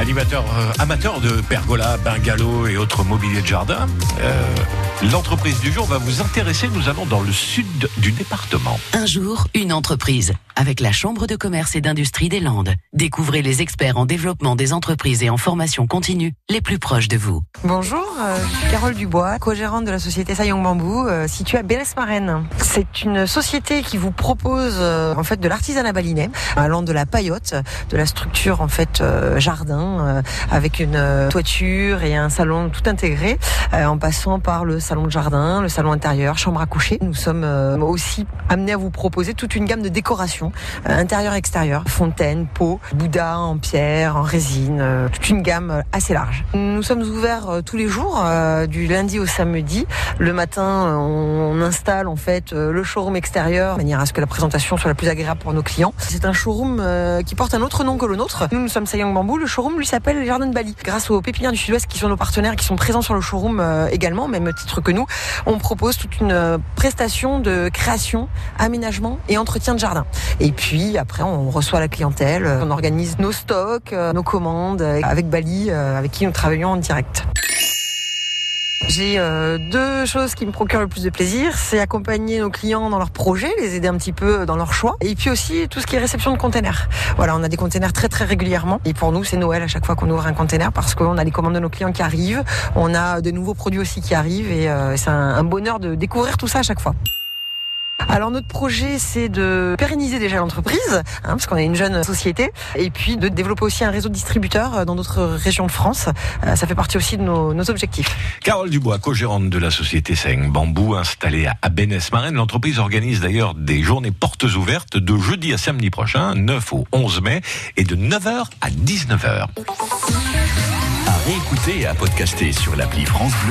Animateur euh, amateur de pergola, bungalow et autres mobiliers de jardin, euh, l'entreprise du jour va vous intéresser. Nous allons dans le sud du département. Un jour, une entreprise. Avec la Chambre de commerce et d'industrie des Landes. Découvrez les experts en développement des entreprises et en formation continue les plus proches de vous. Bonjour, euh, je suis Carole Dubois, co-gérante de la société Sayong Bambou, euh, située à Bélès-Marraine. C'est une société qui vous propose euh, en fait de l'artisanat balinais, allant de la paillote, de la structure en fait euh, jardin, euh, avec une euh, toiture et un salon tout intégré, euh, en passant par le salon de jardin, le salon intérieur, chambre à coucher. Nous sommes euh, aussi amenés à vous proposer toute une gamme de décorations, euh, intérieur, extérieur, fontaine, pot, Bouddha en pierre, en résine, euh, toute une gamme euh, assez large. Nous sommes ouverts tous les jours, du lundi au samedi. Le matin, on, installe en fait le showroom extérieur, de manière à ce que la présentation soit la plus agréable pour nos clients. C'est un showroom qui porte un autre nom que le nôtre. Nous, nous sommes Sayang Bambou. Le showroom lui s'appelle les Jardins de Bali. Grâce aux pépinières du Sud-Ouest qui sont nos partenaires, qui sont présents sur le showroom également, même titre que nous, on propose toute une prestation de création, aménagement et entretien de jardin. Et puis après, on reçoit la clientèle, euh, on organise nos stocks, euh, nos commandes euh, avec Bali, avec qui nous travaillons en direct. J'ai deux choses qui me procurent le plus de plaisir, c'est accompagner nos clients dans leurs projets, les aider un petit peu dans leurs choix, et puis aussi tout ce qui est réception de containers. Voilà, on a des containers très très régulièrement, et pour nous c'est Noël à chaque fois qu'on ouvre un container parce qu'on a les commandes de nos clients qui arrivent, on a de nouveaux produits aussi qui arrivent, et c'est un bonheur de découvrir tout ça à chaque fois. Alors notre projet c'est de pérenniser déjà l'entreprise, hein, parce qu'on est une jeune société, et puis de développer aussi un réseau de distributeurs euh, dans d'autres régions de France. Euh, ça fait partie aussi de nos, objectifs. Carole Dubois, co-gérante de la société Seng Bambou, installée à Bénès-Marraine. L'entreprise organise d'ailleurs des journées portes ouvertes de jeudi à samedi prochain, 9 au 11 mai, et de 9h à 19h. À réécouter et à podcaster sur l'appli France Bleu